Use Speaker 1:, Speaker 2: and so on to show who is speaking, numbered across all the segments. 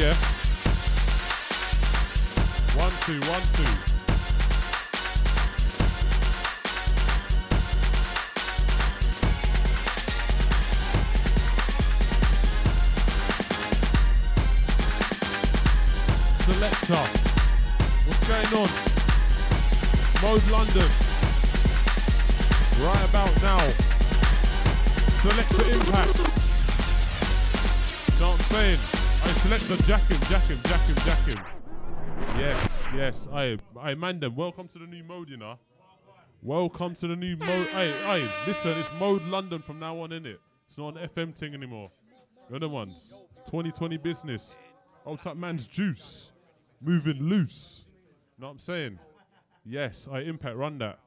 Speaker 1: Yeah, I I man them. Welcome to the new mode, you know. Welcome to the new mode. Hey, hey, listen, it's mode London from now on, innit? It's not an FM thing anymore. The other ones. 2020 business. Old top man's juice moving loose. You know what I'm saying? Yes, I impact run that.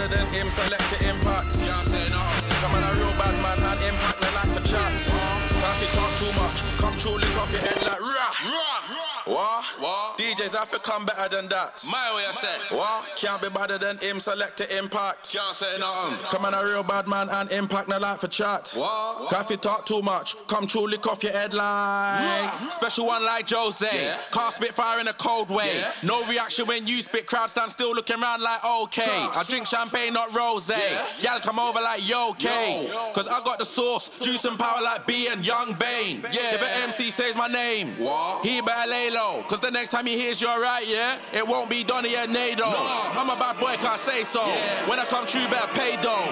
Speaker 1: Better than him, select the impact. Yeah. Come on, a real bad man and impact the life for chat. Uh, if you talk too much, come true, lick off your head like rah. Rah, rah. What? What? DJs have to come better than that.
Speaker 2: My way, I say.
Speaker 1: What? Can't be better than him, select the impact.
Speaker 2: Can't say nothing.
Speaker 1: Come on, a real bad man and impact, no life for chat.
Speaker 2: What?
Speaker 1: If you talk too much, come truly off your head like. Special one like Jose.
Speaker 2: Yeah.
Speaker 1: Can't spit fire in a cold way.
Speaker 2: Yeah.
Speaker 1: No reaction when you spit, crowd stand still looking round like okay.
Speaker 2: Trust.
Speaker 1: I drink champagne, not rose.
Speaker 2: Yeah.
Speaker 1: Gal come over like yo, okay.
Speaker 2: Yo.
Speaker 1: Cause I got the sauce, juice and power like B and Young Bane.
Speaker 2: Yeah.
Speaker 1: If an MC says my name,
Speaker 2: What?
Speaker 1: he better lay low. Cause the next time he hears you're right, yeah, it won't be Donny and Nado. I'm a bad boy, can't say so.
Speaker 2: Yeah.
Speaker 1: When I come true, better pay though.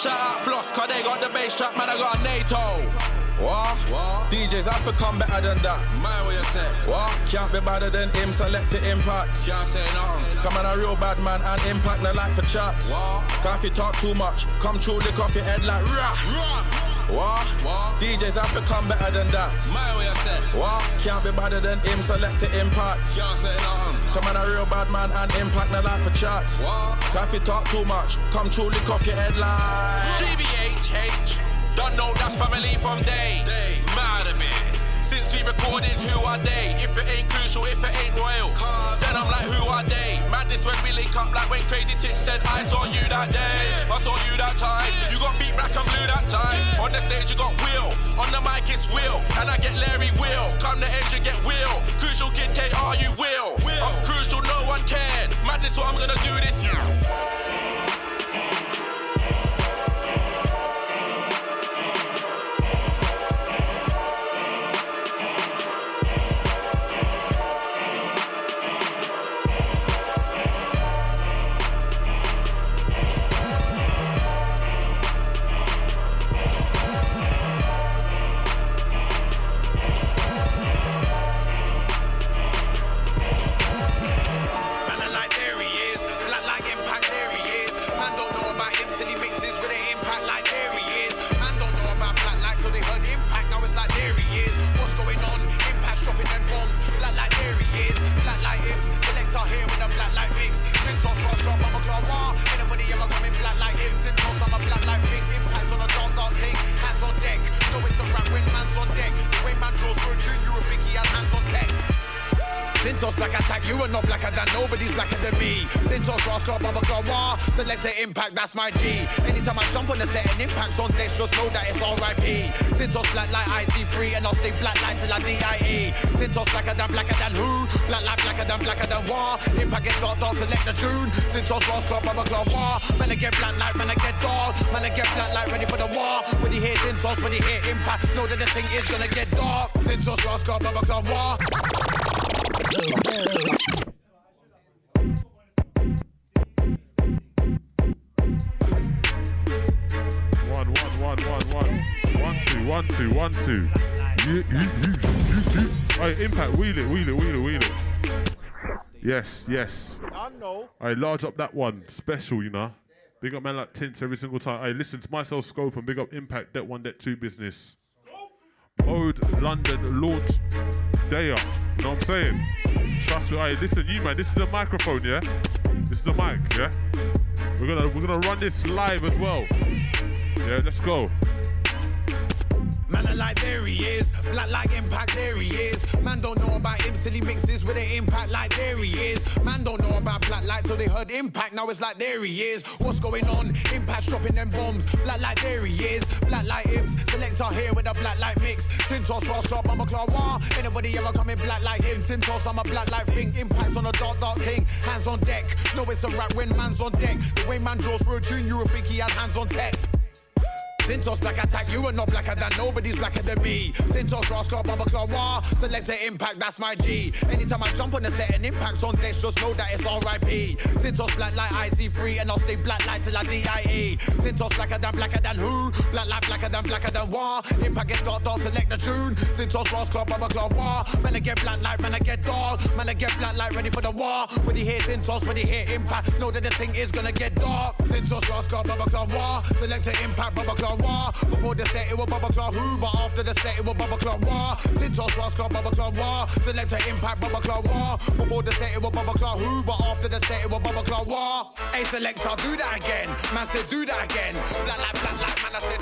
Speaker 1: Shout out Floss, cause they got the bass trap, man, I got a NATO. What?
Speaker 2: What?
Speaker 1: DJs have to come better than that.
Speaker 2: My way, I say.
Speaker 1: What? Can't be better than him, select the impact.
Speaker 2: Can't say nothing.
Speaker 1: Come on, a real bad man and impact the life for chat.
Speaker 2: What?
Speaker 1: Cause if you talk too much, come true, lick off your head like rah.
Speaker 2: Rah.
Speaker 1: What?
Speaker 2: What?
Speaker 1: DJs have to come better than that.
Speaker 2: My way, I say.
Speaker 1: What? Can't be better than him, select the impact.
Speaker 2: Can't say nothing.
Speaker 1: Come on, a real bad man and impact the life for chat.
Speaker 2: What?
Speaker 1: Cause if you talk too much, come true, lick off your head like GBHH. Don't know that's family from day.
Speaker 2: Day.
Speaker 1: Mad a bit. Since we recorded Who Are They? If it ain't crucial, if it ain't royal,
Speaker 2: Cause-
Speaker 1: then I'm like, Who are they? Madness when we link up, like when Crazy Titch said, I saw you that day. I saw you that time. You got beat black and blue that time. On the stage, you got Will. On the mic, it's Will. And I get Larry Will. Come the edge, you get Will. Crucial Kid KR, you will. I'm crucial, no one cared. Madness, what I'm gonna do this year.
Speaker 3: Black attack, you are not blacker than nobody's blacker than me. Tintos Ross Club, Baba Claw, wah. Select an impact, that's my G. Anytime I jump on the set and impacts on decks, just know that it's RIP. Tintos black like IC3 and I'll stay black like till I DIE. Tintos blacker than blacker than who? Black like blacker than blacker than wah. Impact get dark, dark, select the tune. Tintos Ross Club, Baba Claw, wah. Man, I get black like, man, I get dark. Man, I get black like, ready for the war. When you hear Tintos, when you hear impact, know that the thing is gonna get dark. Tintos Ross Club, Baba Claw, wah.
Speaker 4: One, one, one, one, one. One, two, one, two, one, two. You, you, you, you, you. Hey, impact, wheel it, wheel it, wheel it, wheel it. Yes, yes.
Speaker 5: I know.
Speaker 4: I large up that one. Special, you know. Big up man like Tints every single time. I listen to myself scope and big up impact that one, that two business. Mode London launch day. You know what I'm saying? Trust me. Hey, listen, you man, this is the microphone, yeah? This is the mic, yeah? We're gonna we're gonna run this live as well. Yeah, let's go.
Speaker 3: Man, like there he is. Black like impact, there he is. Man don't know about him till he mixes with an impact like there he is. Man don't know about black light till they heard impact. Now it's like there he is. What's going on? Impact dropping them bombs. Black like there he is. Black like hips. Selector here with a black light mix. Tintos, Ross, Club, I'm a claw. Wah. Anybody ever coming black like him? Tintos, I'm a black light thing. Impacts on a dark, dark thing. Hands on deck. No, it's a rap when man's on deck. The way man draws for a tune, you would think he had hands on tech. Tintos black attack, you are not blacker than nobody's blacker than me. Tintos Ross Club, Baba Claw, wah. Select an impact, that's my G. Anytime I jump on the set and impacts on decks, just know that it's RIP. Tintos black like IC3 and I'll stay black like till I DIE. Tintos blacker than blacker than who? Black like blacker than blacker than wah. Impact get dark, dark, select the tune. Tintos Ross Club, Baba Claw, wah. Man, I get black like, man, I get dark. Man, I get black like, ready for the war. When you hear Tintos, when you hear impact, know that the thing is gonna get dark. Tintos Ross Club, Baba Claw, wah. Select an impact, Baba Claw, War. Before the set, it was Bubba Club Who, but after the set, it was Bubba Club War. Tintos, Ross Club, Bubba Club War. Selector Impact, Bubba Club War. Before the set, it was Bubba Club Who, but after the set, it was Bubba Club War. Hey, selector, do that again. Man said, do that again. Black like, black like, man, I said,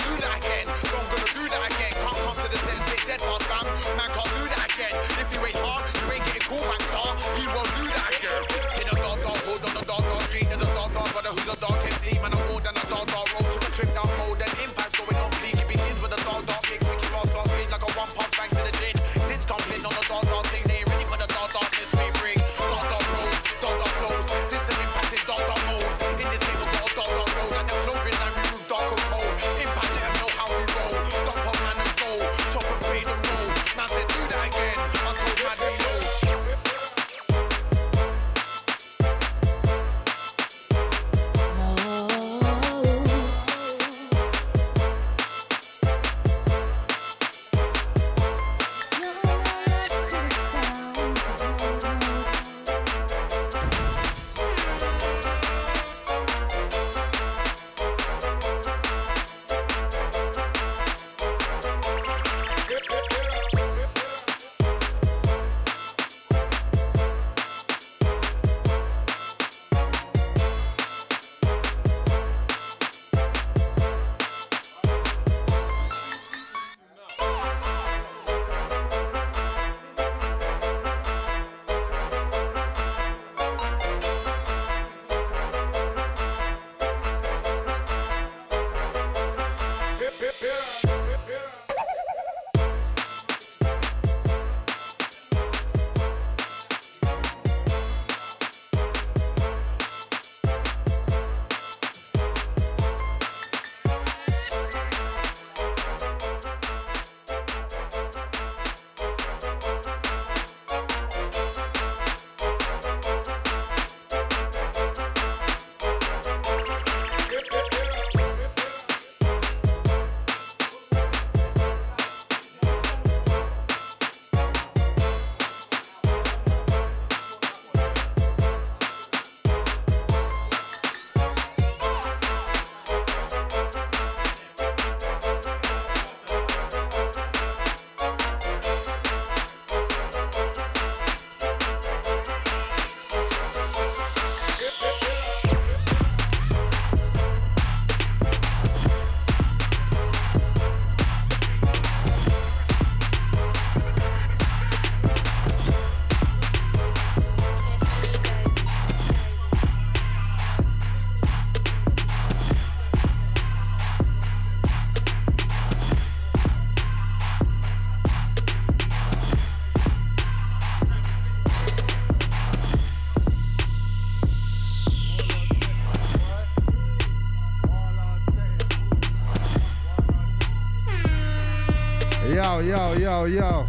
Speaker 5: yo, yo.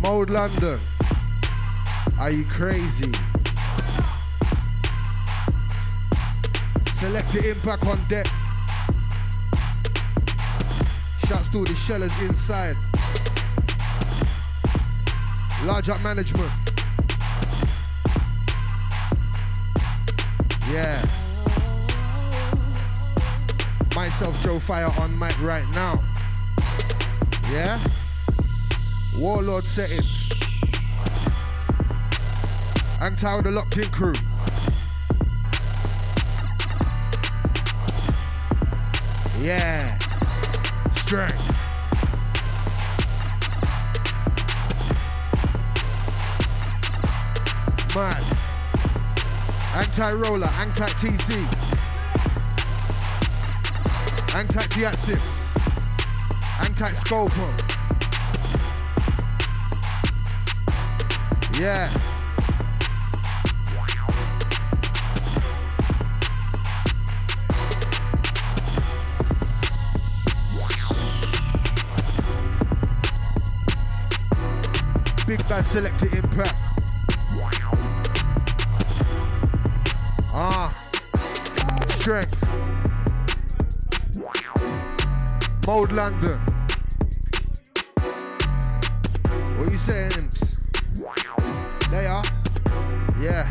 Speaker 5: Mode London. Are you crazy? Select the impact on deck. Shouts to all the shellers inside. Large up management. Yeah. Myself, Joe Fire on mic right now. Yeah? Warlord settings. And tower the locked in crew. Yeah. Strength. Man. Anti-roller, anti-TC. Anti-Tiatsip. Anti-Scoper. Yeah. Big bad selector impact. Ah. Strength. Mode London. They are. Yeah.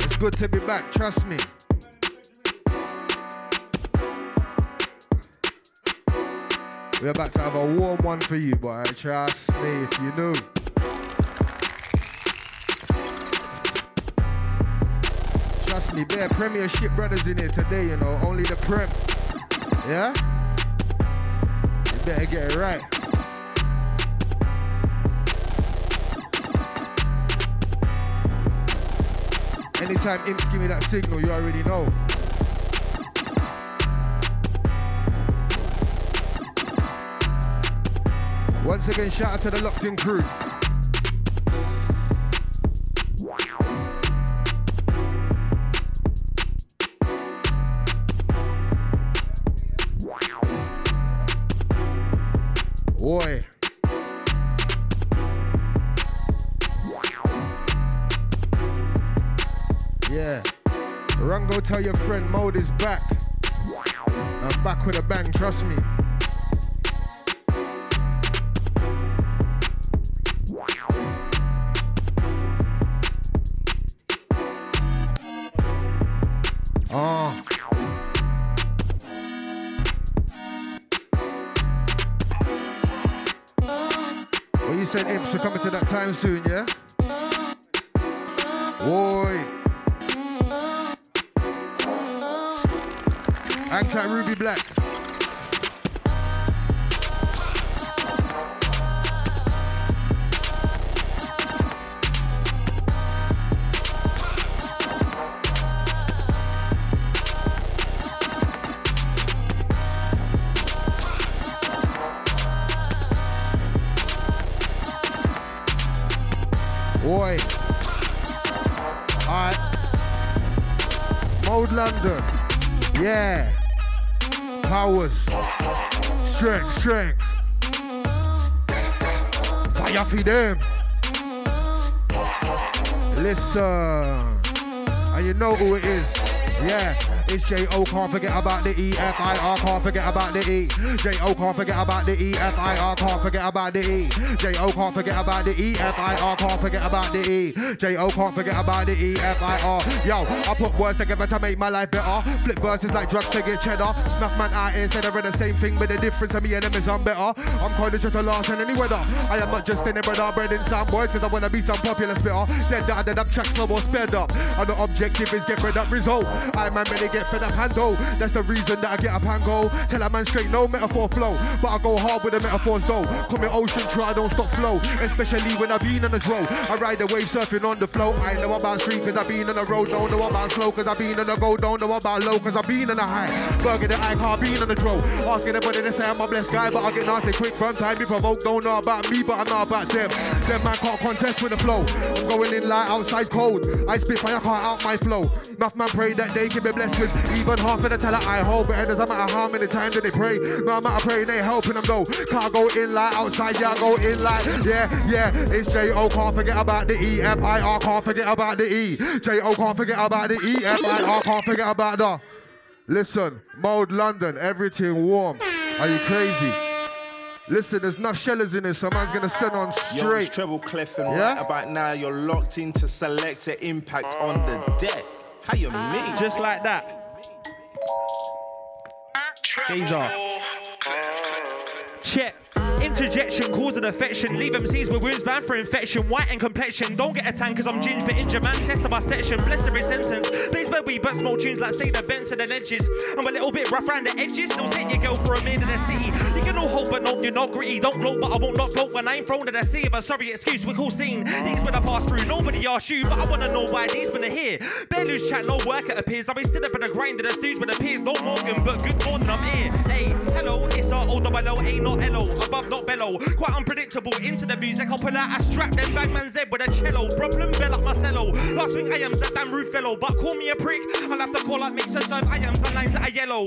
Speaker 5: It's good to be back, trust me. We're about to have a warm one for you, boy. Trust me if you knew. Trust me, bare premiership brothers in here today, you know. Only the prem. Yeah? You better get it right. Anytime imps give me that signal, you already know. Once again, shout out to the locked in crew. Tell your friend Mode is back. I'm back with a bang, trust me. Oh. Well, you said imps are coming to that time soon, yeah? Ruby Black. Know who it is. Yeah. It's J.O. Can't forget about the E. F.I.R. Can't forget about the E. J.O. Can't forget about the E. F.I.R. Can't forget about the E. J.O. Can't forget about the E. F.I.R. Can't forget about the E. J.O. can't forget about the E. F.I.R. Yo, I put words together to make my life better. Flip verses like drugs to get cheddar. Enough man out here say they're the same thing, but the difference to me and them is I'm better. I'm kinda just a last in any weather. I am not just any brother, bred in some boys, cause I wanna be some popular spitter. Dead that, dead up, tracks slow or sped up. And the objective is get fed up result. I'm man really get fed up handle. That's the reason that I get up and go. Tell a man straight, no metaphor flow. But I go hard with the metaphors though. Call me ocean, try, don't stop flow. Especially when I've been on the draw. I ride the wave surfing on the flow. I know about street cause I've been on the road. Don't know about slow cause I've been on the go. Don't know about low cause I've been on the high. Burger the eye car, been on the draw. Asking everybody to say I'm a blessed guy, but I get nasty quick from time. Be provoked, don't know about me, but I know about them. Them man can't contest with the flow. I'm going in like outside cold. I spit fire, can't out my flow. Enough man pray that they can be blessed with even half of the talent I hold. But it doesn't matter how many times that they pray. No matter praying, they helping them though. Can't go in like outside, yeah, go in like, yeah, yeah. It's J.O. Can't forget about the E. F.I.R. Can't forget about the E. J-O, J.O. can't forget about the E. F.I.R. can't forget about the. Listen, Mode London, everything warm. Are you crazy? Listen, there's enough shellers in this, so man's gonna send on
Speaker 6: Yo, it's
Speaker 5: straight.
Speaker 6: Treble Clef and
Speaker 5: Yeah?
Speaker 6: right about now you're locked into Selector Impact on the deck. How you mean?
Speaker 7: Just like that. Gazer. Check. Interjection, cause of affection. Leave MCs with wounds bound for infection. White and complexion. Don't get a tan cause I'm ginger, but injure man. Test of our section. Bless every sentence. We but small tunes like say the bents and the edges. I'm a little bit rough around the edges. Still take your girl for a man in the city. You can all hope, but no, you're not gritty. Don't gloat, but I won't not float when I ain't thrown to the sea. But sorry, excuse, we cool scene. These when I pass through, nobody asked you, but I wanna know why these been here. Bare loose chat, no work it appears. I'll be stood up in the grind of the stooge with the. No Morgan, but good morning, I'm here. Hey, hello, it's our old double A not L-O, above not bellow. Quite unpredictable into the music. I'll pull out a strap, then bang Z with a cello. Problem bell up Marcelo. Last thing I am's that damn roof fellow, but call me a prick. I'll have to call up mixer serve I am's and lines that are yellow.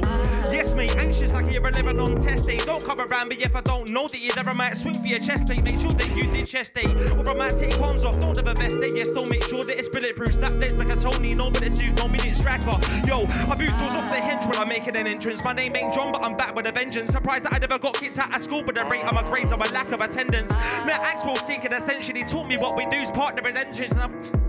Speaker 7: Yes, mate, anxious like you're a on test day. Don't come around me if I don't know that you never might swing for your chest plate. Make sure that you did chest day. Or I might take arms off, don't ever vest day. Yes, don't make sure that it's bulletproof. Snap legs like a Tony, no minute two, no minute striker. Yo, I boot doors off the hinge when I'm making an entrance. My name ain't John, but I'm back with a vengeance. Surprised that I never got kicked out of school, but the rate of my grades are my lack of attendance. Met Axwell Seeking essentially taught me what we do's partner is entrance. And I'm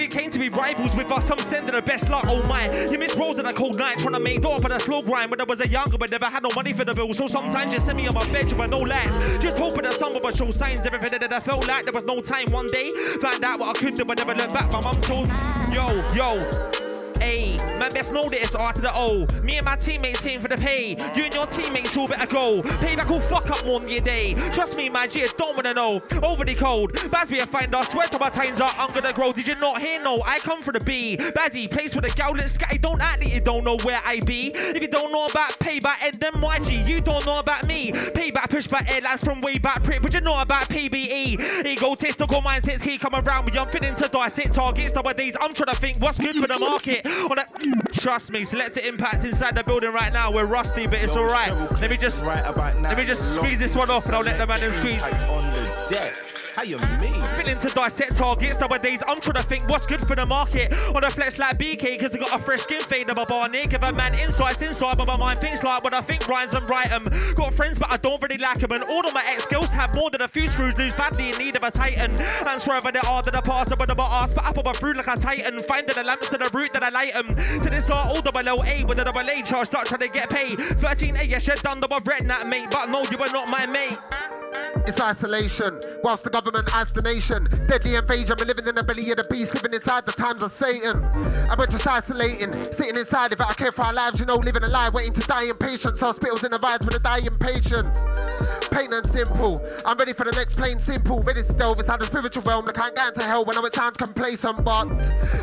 Speaker 7: if came to be rivals with us, I'm sending the best luck. Oh my, you miss rolls in a cold night, trying to make door for the slow grind. When I was a younger, but never had no money for the bill. So sometimes you send me on my bed with no lights. Just hoping that some of us show signs. Everything that I felt like there was no time. One day, found out what I could do, but never looked back. My mum told, yo, yo. Ayy, man, best know that it's R to the O. Me and my teammates came for the pay. You and your teammates all better go. Payback will fuck up more than your day. Trust me, my G, don't wanna know. Overly cold. Bazzy, a finder. Swear to my times are I'm gonna grow. Did you not hear? No, I come for the B. Bazzy, place with the gowlet sky. Don't act like you don't know where I be. If you don't know about payback and then YG, you don't know about me. Payback push by airlines from way back prick. But you know about PBE. Egotistical mindsets, he come around me. I'm feeling to dissect targets nowadays. I'm trying to think what's good for the market. On a, trust me, selected impact inside the building right now. We're rusty, but it's alright. Let me just
Speaker 6: right about now.
Speaker 7: let me just squeeze this one off and I'll let the man in squeeze.
Speaker 6: On the deck. How you mean?
Speaker 7: Feeling to dissect targets nowadays. I'm trying to think what's good for the market. On a flex like BK, cause I got a fresh skin fade of a barney. Give a man insights inside, but my mind thinks like what I think rhymes and write 'em. Got friends, but I don't really like like 'em. And all of my ex girls have more than a few screws loose, badly in need of a titan. And swerve they are to the past, but I'm ass, but up on my through like a titan. Finding the lamps to the root that I light 'em. To this are all double A with a double A charge, start trying to get paid. 13A, yes, you done the red that mate, but no, you were not my mate.
Speaker 8: It's isolation, whilst the government has the nation. Deadly invasion, we're living in the belly of the beast, living inside the times of Satan. And we're just isolating, sitting inside without I care for our lives, you know, living a lie, waiting to die in patience. Hospitals in the rise with the dying patients. Plain and simple, I'm ready for the next plain simple. Ready to delve inside the spiritual realm, I can't get into hell when I'm at times complacent, but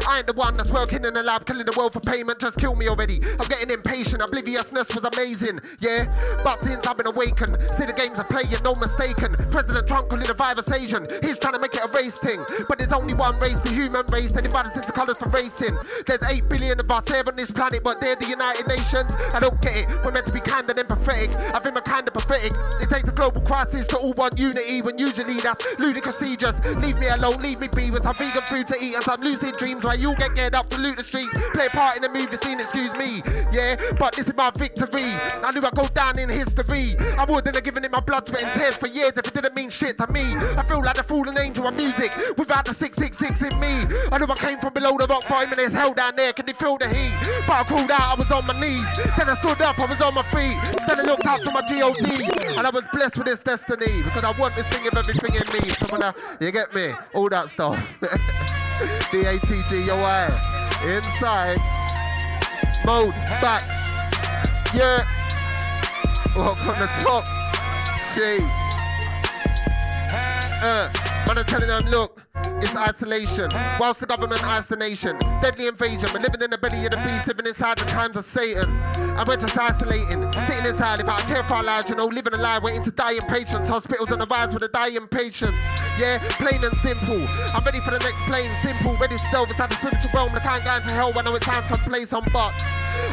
Speaker 8: I ain't the one that's working in the lab, killing the world for payment, just kill me already. I'm getting impatient, obliviousness was amazing, yeah. But since I've been awakened, see the games are playing, no mistaken. President Trump calling the virus Asian, he's trying to make it a race thing. But there's only one race, the human race, they divided into colours for racing. There's 8 billion of us here on this planet, but they're the United Nations. I don't get it, we're meant to be kind and empathetic. I think we're kind of pathetic. It takes a global crisis to all want unity, when usually that's ludicrousy. Just leave me alone, leave me be with some vegan food to eat and some lucid dreams where you'll get geared up to loot the streets, play a part in the movie scene, excuse me. Yeah, but this is my victory. I knew I'd go down in history. I wouldn't have given it my blood, sweat, and tears for years if it didn't mean shit to me. I feel like a fallen angel of music without the 666 in me. I knew I came from below the rock and there's hell down there. Can you feel the heat? But I crawled out, I was on my knees. Then I stood up, I was on my feet. Then I looked up to my God and I was blessed with this destiny because I want this thing of everything in me. So when I, you get me? All that stuff. D A T G O I. Inside. Mode back. Yeah. Up on the top. Gee. Uh, man, I'm telling them, look, it's isolation. Whilst the government has the nation, deadly invasion. We're living in the belly of the beast, living inside the times of Satan. And we're just isolating, sitting inside without care for our lives, you know, living a lie, waiting to die in patience. Hospitals on the rise with the dying patients. Yeah, plain and simple. I'm ready for the next plane, simple, ready to delve inside the spiritual realm. I can't get into hell when I know it sounds complacent, but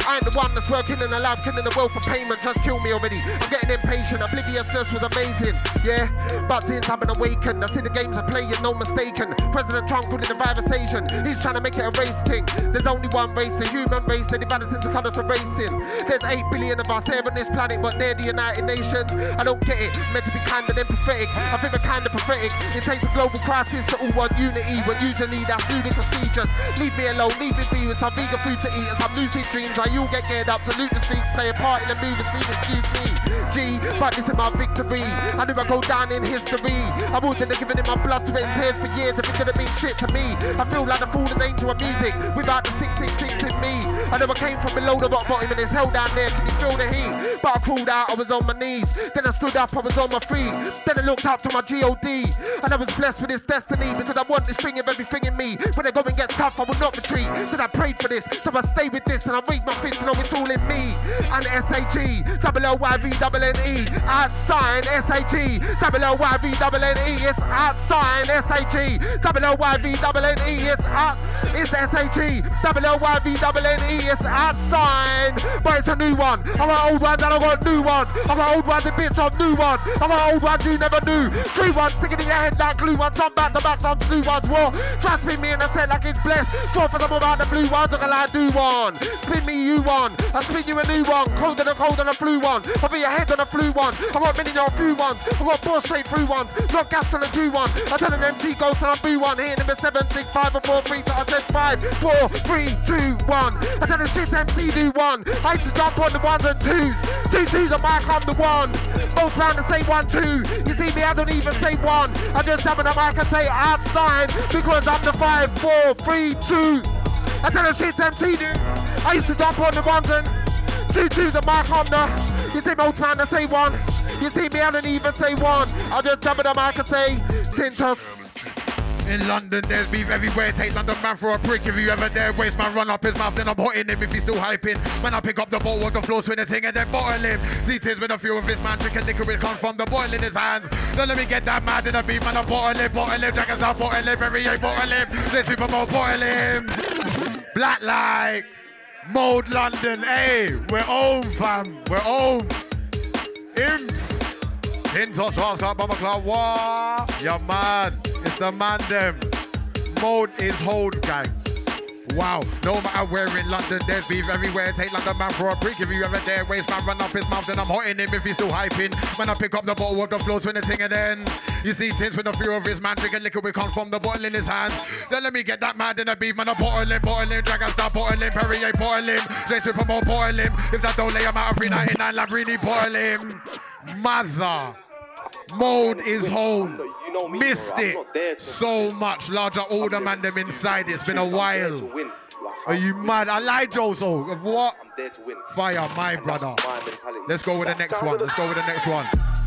Speaker 8: I ain't the one that's working in the lab, killing the world for payment. Just kill me already. I'm getting impatient. Obliviousness was amazing. Yeah, but since I've been awakened, I see the games are playing, no mistaken. President Trump calling the virus Asian. He's trying to make it a race thing. There's only one race, the human race. They divide us into colours for racing. There's 8 billion of us here on this planet, but they're the United Nations. I don't get it. Meant to be kind and empathetic. I think we're kind of pathetic. It takes a global crisis to all want unity, when usually that's ludicrousy. Just leave me alone, leave me be with some vegan food to eat and some lucid dreams. Why you'll get geared up loot the streets, play a part in the movie scene, excuse me. G, but this is my victory. I knew I'd go down in history. I wouldn't have given it my blood, sweat, and tears for years if it didn't mean shit to me. I feel like a fallen angel of music without the 666 in me. I I came from below the rock bottom and it's hell down there. Can you feel the heat? But I crawled out, I was on my knees. Then I stood up, I was on my feet. Then I looked up to my God and I was blessed with this destiny because I want this thing of everything in me. When the going gets tough, I will not retreat. Because I prayed for this, so I stay with this and I raise my and know it's all in me. And S-A-G, double O-Y-V, double N-E. Outside S-A-G, double O-Y-V, double N-E. It's outside S-A-G, double O-Y-V, double N-E. It's out, it's S-A-G, double O-Y-V, double N-E. It's outside, but it's a new one. I got old ones and I got new ones. I got old ones and bits of new ones. I got old ones you never knew. True ones sticking in your head like glue ones. Some back to back, some new ones. Well, trust me, me and I said like it's blessed. Draw for them about the blue ones, look like I do one. Spin
Speaker 3: me you one. I spin you a new one. Cold and a cold and a flu one. I'll be your head on a flu one. I want many no few ones. I want four straight through ones. Not gas on a Jew one. I tell an MC ghost and I boo one. Here number seven, six, five, or four, three. So I said five, four, three, two, one. I tell a shit MC do one. I used to on the ones and twos. Two twos on mic, I'm the one. Both round to say one, two. You see me, I don't even say one. I just on the mic and say outside because I'm the five, four, three, two. I tell a shit MC do. I used to jump on the ones and two twos on mic, I'm the. You see me, old man, I say one. You see me, I don't even say one. I just jump on the mic and say Tintos. In London, there's beef everywhere. Take London man for a prick. If you ever dare waste man, run up his mouth, then I'm hotting him if he's still hyping. When I pick up the ball, walk the floor, swing the thing, and then bottle him. See tears with a few of his man, drinking liquor, it comes from the boil in his hands. Then let me get that mad in the beef, man. I bottle him, bottle him, dragons out, bottle him, every eight, bottle him. Let's Super Bowl, bottle him. Black light, mode London, hey, we're home, fam, we're home. Imps. Ross Club, Bomber Club, what? Yeah, man. It's the man them. Mode is hold gang. Wow, no matter where in London, there's beef everywhere. Take London man for a prick. If you ever dare waste man, run up his mouth, then I'm hotting him if he's still hyping. When I pick up the bottle of the flows when the thing and then you see tints with a few of his man drinking liquor, we come from the bottle in his hands. Then let me get that mad in the beef, man. I bottle him, bottle Dragon Stout, bottle Perrier, bottle him, J Super Bowl, bottle him. If that don't lay him out of 399, Lambrini, bottle him. Mazza. Mode is home. you know Missed it. So much larger, older man them inside. It's been a while. Are you mad? I lied, Joso. What? Fire, my brother. Let's go with the next one. Let's go with the next one.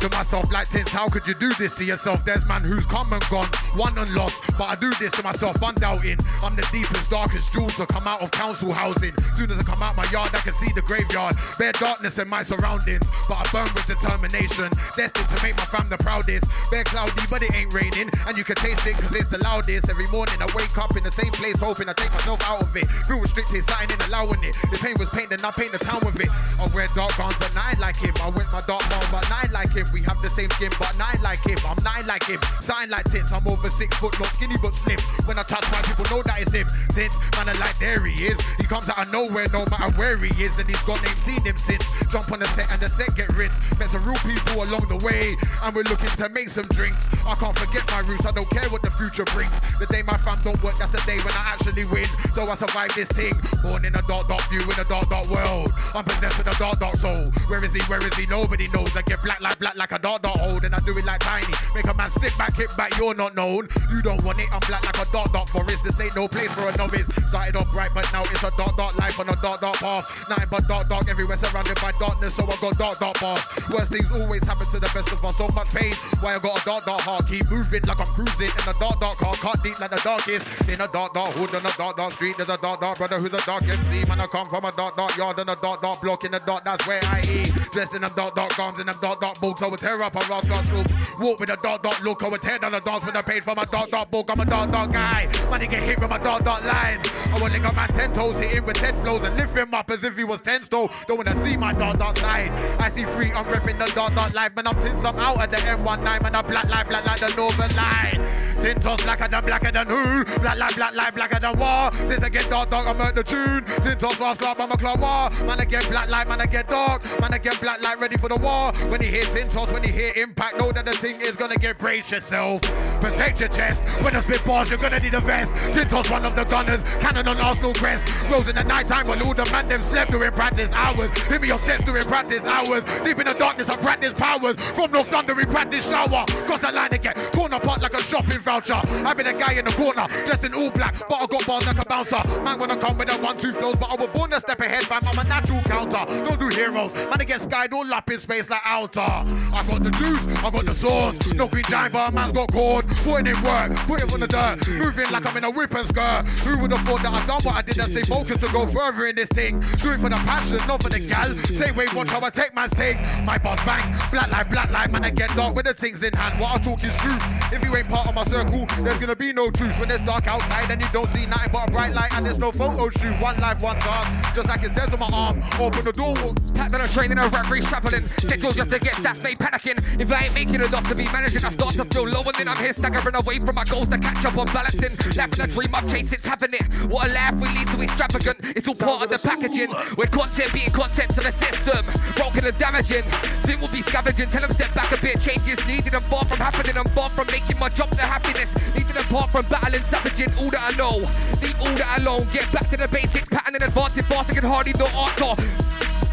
Speaker 3: To myself, like since how could you do this to yourself? There's man who's come and gone, won and lost. But I do this to myself, undoubting. I'm the deepest, darkest jewel to come out of council housing. Soon as I come out my yard, I can see the graveyard. Bare darkness in my surroundings, but I burn with determination. Destined to make my fam the proudest. Bare cloudy, but it ain't raining. And you can taste it cause it's the loudest. Every morning I wake up in the same place, hoping I take myself out of it. Feel restricted, sign in allowing it. The pain was painted, I paint the town with it. I wear dark gowns, but not like him. I wear my dark gowns, but not like him. We have the same skin, but not like him. I'm nine like him. Sign like tits. I'm over six foot, not skinny but slim. When I touch my people know that it's him. Since man, I like there he is. He comes out of nowhere, no matter where he is. And he's gone. name seen him since. Jump on the set and the set get rinsed. Met some real people along the way, and we're looking to make some drinks. I can't forget my roots. I don't care what the future brings. The day my fam don't work, that's the day when I actually win. So I survive this thing. Born in a dark, dark view in a dark, dark world. I'm possessed with a dark, dark soul. Where is he? Where is he? Nobody knows. I get black like black like a dark, dark hold, and I do it like tiny. Make a man sit back, hit back. You're not known. You don't want it. I'm black like a dark, dark forest. This ain't no place for a novice. Started off bright, but now it's a dark, dark life on a dark, dark path. Nothing but dark, dark everywhere, surrounded by darkness. So I got dark, dark path. Worst things always happen to the best of us. So much pain. Why I got a dark, dark heart. Keep moving like I'm cruising in a dark, dark car. Cut deep like the darkest. In a dark, dark hood on a dark, dark street. There's a dark, dark brother who's a dark MC. Man, I come from a dark, dark yard and a dark, dark block in the dark. That's where I eat. Dressed in them dark, dark gowns and them dark, dark books. I would tear up a rock, dark look. Walk with a dark, dark look. I would tear down the dance with a pain from a dark, dark book. I'm a dark, dark guy. He get hit with my dark, dark lines. I want to lick up my ten toes, hit him with ten flows and lift him up as if he was ten stone. Don't wanna see my dark, dark side. I see free, I'm repping the dark, dark life. Man, I'm tints, I'm out at the M19. Man, I'm black life, black like the Northern Line. Tintos blacker than blacker than who? Black life, black life, blacker than war. Since I get dark, dark, I'm at the tune. Tintos last club, I'm a club war. Man, I get black light, man, I get dark. Man, I get black light, ready for the war. When you hear Tintos, when you hear impact, know that the thing is gonna get brace yourself. Protect your chest. When I spit bars, you're gonna need a vest. Tintos, one of the gunners. Cannon on Arsenal crest. Rose in the night time while all the man them slept during practice hours. Hit me your sets during practice hours. Deep in the darkness, I practice powers. From North London, we practice shower. Cross the line again. Corner part like a shopping voucher. I've been a guy in the corner, dressed in all black, but I got bars like a bouncer. Man, wanna come with a one-two flows, but I was born a step ahead, fam. I'm a natural counter. Don't do heroes. Man, I get skied all up in space like outer. I got the juice, I got the sauce. No green giant, but a man's got cord. Putting in work, put it on the dirt. Moving like I'm in a whip and skirt. Who would have thought that I've done what I did and stay focused to go further in this thing? Do it for the passion, not for the gal. Say, wait, watch how I take my thing. My boss bang, black life, black life, man, I get dark with the things in hand. What I talk is truth. If you ain't part of my circle. There's gonna be no truth when it's dark outside and you don't see nothing but a bright light and there's no photo shoot. One life, one task, just like it says on my arm. Open the door.
Speaker 9: Packed on a train in a referee shuffling. Sexual just to get stats panicking. If I ain't making enough to be managing, I start to feel low and then I'm here staggering away from my goals to catch up on balancing. In a dream I've chased, it's happening. What a life we lead to extravagant. It's all part of the packaging. We're content being content to the system. Broken and damaging. Sin will be scavenging. Tell them step back a bit. Changes needed. I'm far from happening. I'm far from making my job to happiness. Needed apart from battling, savaging. All that I know. Leave all that alone. Get back to the basics. Pattern and advancing fast. I can hardly know after.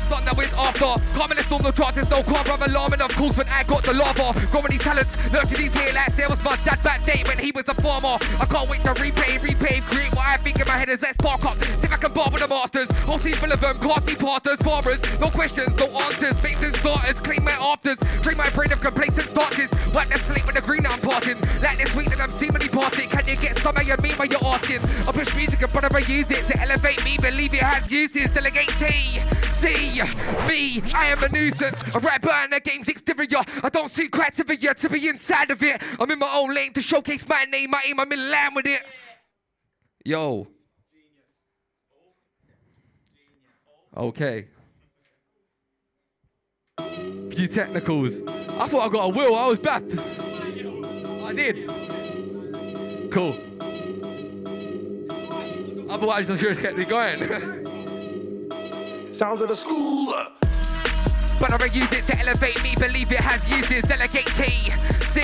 Speaker 9: Thought that was after. Coming and storm the charts, no car, brother alarming. Of course, when I got the lava, growing these talents, nurturing these here like there was my dad back day when he was a farmer. I can't wait to repay, repay, create what I think in my head is let's spark up. See if I can bar with the masters. Whole team full of them, see partners, barbers. No questions, no answers, faces, starters, clean my afters. Train my brain of complacent starters. Wipe the slate with the green I'm parting. Like this week that I'm seemingly parting. Can you get some of your meme while you're asking? I push music and brother, I use it to elevate me. Believe it has uses. Delegate T. See me, I am a nuisance. A rapper in the game's exterior. I don't see criteria to be inside of it. I'm in my own lane to showcase my name. My aim, I'm in line with it. Yo. Okay. Few technicals. I thought I got a will. I was bad. I did. Cool. Otherwise, I should have kept me going.
Speaker 10: Sounds of the school.
Speaker 9: But I use it to elevate me, believe it has uses. Delegate T, C,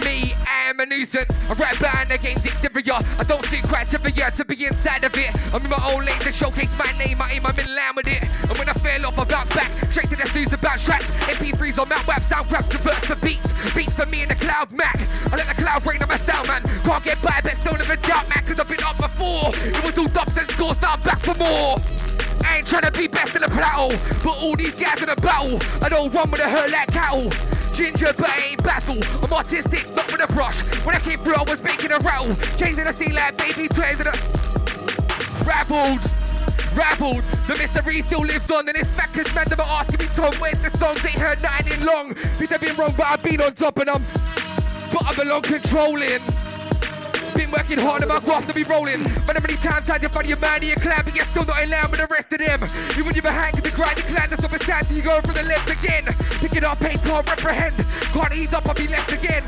Speaker 9: me, am a nuisance. I rap behind the game's exterior. I don't see criteria to be inside of it. I'm in my own lane to showcase my name. I aim, I'm in line with it. And when I fail off, I bounce back. Straight to the news about tracks. MP3s on Mount Web, sound grabs, converts to beats. Beats for me in the cloud Mac. I let the cloud rain on my sound, man. Can't get by, but still never doubt, man. Cause I've been up before. It was all dubs and scores, now I'm back for more. Ain't tryna be best in the plateau, but all these guys in the battle. I don't run with a herd like cattle. Ginger, but I ain't battle. I'm artistic, not with a brush. When I came through, I was making a rattle. Changing the scene like baby toys in a. Rabbled, rabbled. The mystery still lives on, and it's back cause man never asking me, Tom, where's the songs? Ain't heard nothing in long. These have been wrong, but I've been on top, and I'm. But I belong controlling. Been working hard on my graft to be rolling. But how many times had you funny your man and your clan, but you're still not in line with the rest of them. You when you're behind the grind, the clan that's up and stand, so you go from the left again. Picking up pace, can't reprehend. Can't ease up, I'll be left again.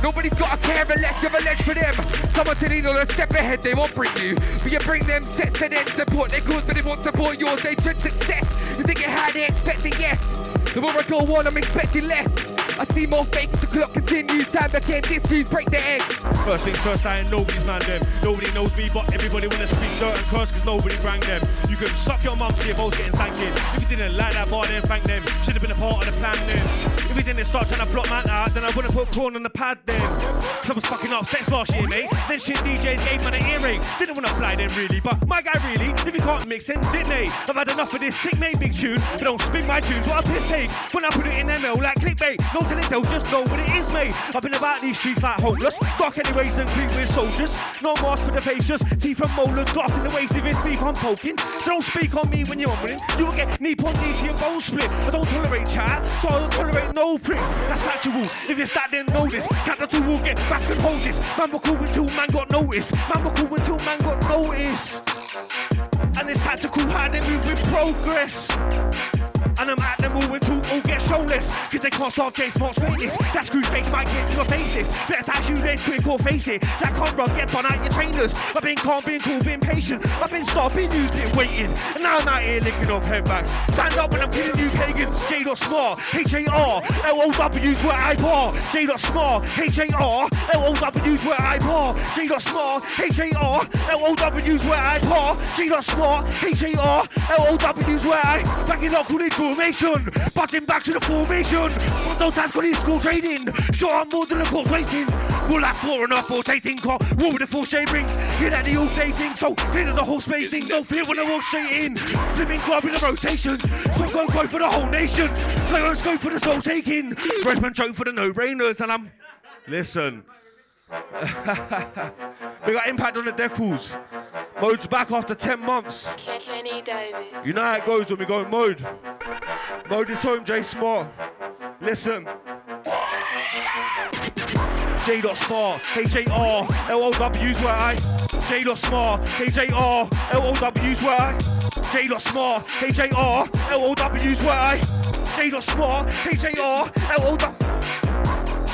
Speaker 9: Nobody's got a care unless you're a ledge for them. Someone to lead on a step ahead, they won't bring you. But you bring them sets to then support their cause, but they won't support yours. They dread success. You think it high, they expect it, yes. The more I go on, I'm expecting less. I see more fakes, the clock continues. Time became this break the egg.
Speaker 11: First things first, I ain't nobody's man them. Nobody knows me, but everybody wanna speak dirt and curse cause nobody rang them. You can suck your mum to your balls getting sanctioned. If you didn't like that bar, then thank them. Should have been a part of the plan then. If we didn't start trying to block man out, then I wouldn't put corn on the pad then. So I was fucking off sex last year, mate. Then shit DJs gave man an earring. Didn't wanna fly then really, but my guy really, if you can't mix then didn't they? I've had enough of this sick mate big tune, but don't spin my tunes. What a piss take. When I put it in ML like clickbait, no telling tales, just know what it is, mate. I've been about these streets like homeless, dark anyways and creep with soldiers. No mask for the facials, teeth and molars, glass in the waist if it's beef I'm poking. So don't speak on me when you're on mumbling. You will get knee on knee to your bone split. I don't tolerate chat, so I don't tolerate no pricks. That's factual. If it's that, then know this. Count the two will get back and hold this. Man were cool until man got noticed. Man were cool until man got noticed. And it's tactical how they move with progress. And I'm at them all until all get showless. Cause they can't stop J Smart's greatness. That screw face might get to a facelift. Better touch you this quick or face it. That can't run, get bun out your trainers. I've been calm, been cool, been patient. I've been stopped, been used, been waiting. And now I'm out here licking off headbacks. Stand up and I'm killing you pagans. J smart, H A R, L O W's where I bar. J smart, H A R, L O W's where I bar. J smart, H A R, L O W's where I bar. J smart, H A R, L O W's where I back it up, it formation. Butting back to the formation. Gonzo Taz got his school training. Sure, I'm more than a course racing. We'll have four and a four tasting car. War with the full shade. Hear that the all thing. So clear the whole spacing. Don't fear when I walk straight in. Flipping club in the rotation. So go go for the whole nation. Play on scope for the soul taking. Redman joke for the no brainers. And I'm. Listen. we got impact on the decals. Mode's back after 10 months.
Speaker 12: Kenny Davis.
Speaker 11: You know how it goes when we go in mode. Mode is home, J Smart. Listen.
Speaker 7: J dot smart, H A R L O W's where I. J dot smart, H A R L O W's where I. J dot smart, H A R L O W's where I. J dot smart, H A R L O W.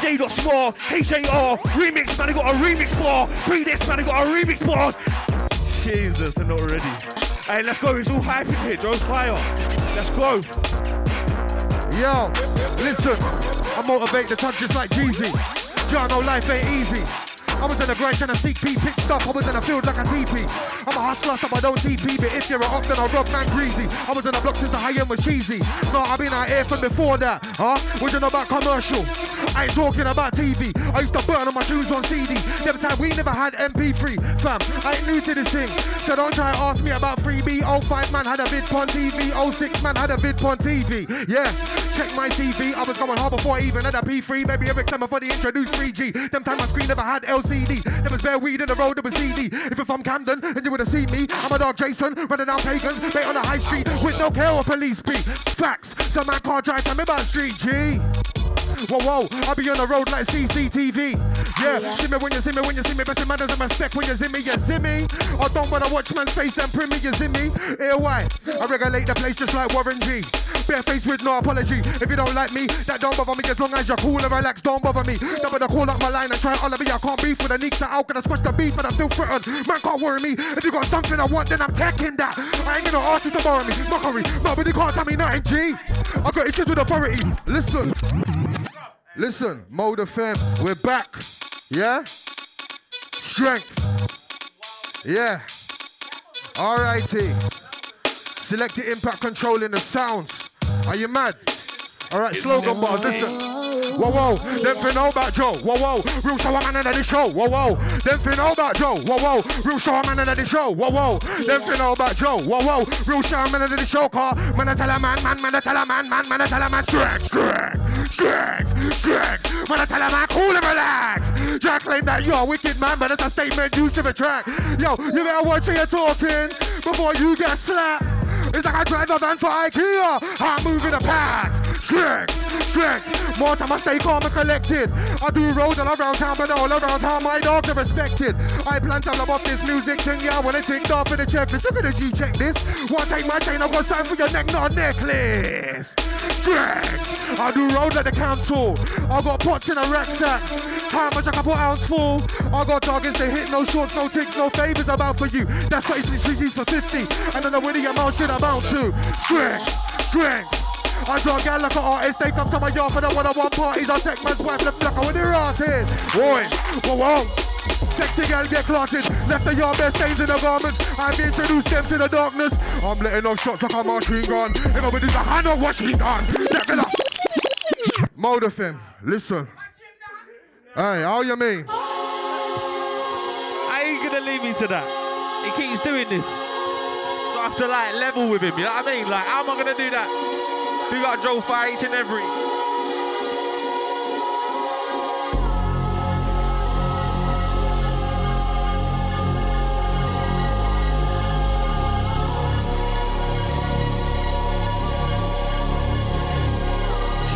Speaker 7: J small, H A R remix man, I got a remix bar. Pre this man, I got a remix bar. Jesus, they're not ready. Hey, let's go. It's all hype in here. Joe Fire. Let's go.
Speaker 5: Yo, listen, I motivate the time just like Jeezy. Y'all know life ain't easy. I was in the grind trying to seek picked up, I was in the field like a TP. I'm a hustler, so I don't TP, but if you're a up, then I'll rob man greasy. I was in the block since the high end was cheesy. No, I've been out here from before that, huh? You know about commercial? I ain't talking about TV. I used to burn on my shoes on CD. Them time we never had MP3. Fam, I ain't new to this thing. So don't try to ask me about 3B. 05 man had a vid on TV. 06 man had a vid on TV. Yeah, check my TV. I was going hard before I even had a P3. Maybe every time before they introduced 3G. Them time my screen never had LCD. There was bare weed in the road, there was CD. If you're from Camden, then you would have seen me. I'm a dog Jason, running down pagans, bait on the high street with no care or police beat. Facts, some man can't drive to me by street, G. Whoa, whoa, I be on the road like CCTV. Oh, yeah, see me when you see me, when you see me, best man doesn't respect when you see me, you see me. I don't wanna watch man's face and print me, you see me. Here, why? I regulate the place just like Warren G. Bare face with no apology. If you don't like me, that don't bother me as long as you're cool and relaxed, don't bother me. Don't bother call up my line and try and holler me. I can't beef with a neeks, so how can I squash the beef and I feel threatened? Man can't worry me. If you got something I want, then I'm taking that. I ain't gonna ask you to borrow me. Mockery, nobody can't tell me nothing, G. I got issues with authority. Listen. Listen, Mode FM, we're back. Yeah? Strength. Yeah. Alrighty. Selected impact controlling the sounds. Are you mad? Alright, slogan bars, listen. Whoa, whoa, them fin know about Joe. Whoa, whoa, real shower man in the show. Whoa, whoa, them fin know about Joe. Whoa, whoa, real shower man in the show. Whoa, whoa, them fin know about Joe. Whoa, whoa, real shower man in the show. Car, man, I tell a man, man, man, I tell a man, man, man, I tell a man, strength, strength, strength, strength. Man, I tell a man, cool and relax. Jack claim that you're a wicked man, but it's a statement to the track. Yo, you better watch who you're talking before you get slapped. It's like I drive a van for IKEA. I'm moving a pack. Strength, strength. More time I stay calm and collected. I do roads all around town, but all around town my dogs are respected. I plan to love off this music thing, yeah. When it ticked off in the checklist, look at the G checklist. One take my chain, I've got sign for your neck, not necklace. Strength. I do roads at the council. I got pots in a rucksack. How much I can put ounce full? I got targets to hit, no shorts, no ticks, no favors about for you. That's what it's for 50. And then the winning amount should amount to strength, strength. I draw a gal like an artist, they come to my yard for the one-on-one parties. I take man's wife, left black with the rotted. Boy, whoa, whoa. Sexy girl get clotted, left the yard bare stains in the garments. I've introduced them to the darkness. I'm letting off shots like a machine gun. Everybody's like, I know what she done. Check it up. Of him, listen. Hey, how you mean?
Speaker 7: I ain't gonna leave me to that. He keeps doing this. So I have to like level with him, you know what I mean? Like, how am I gonna do that? We got Joe and every.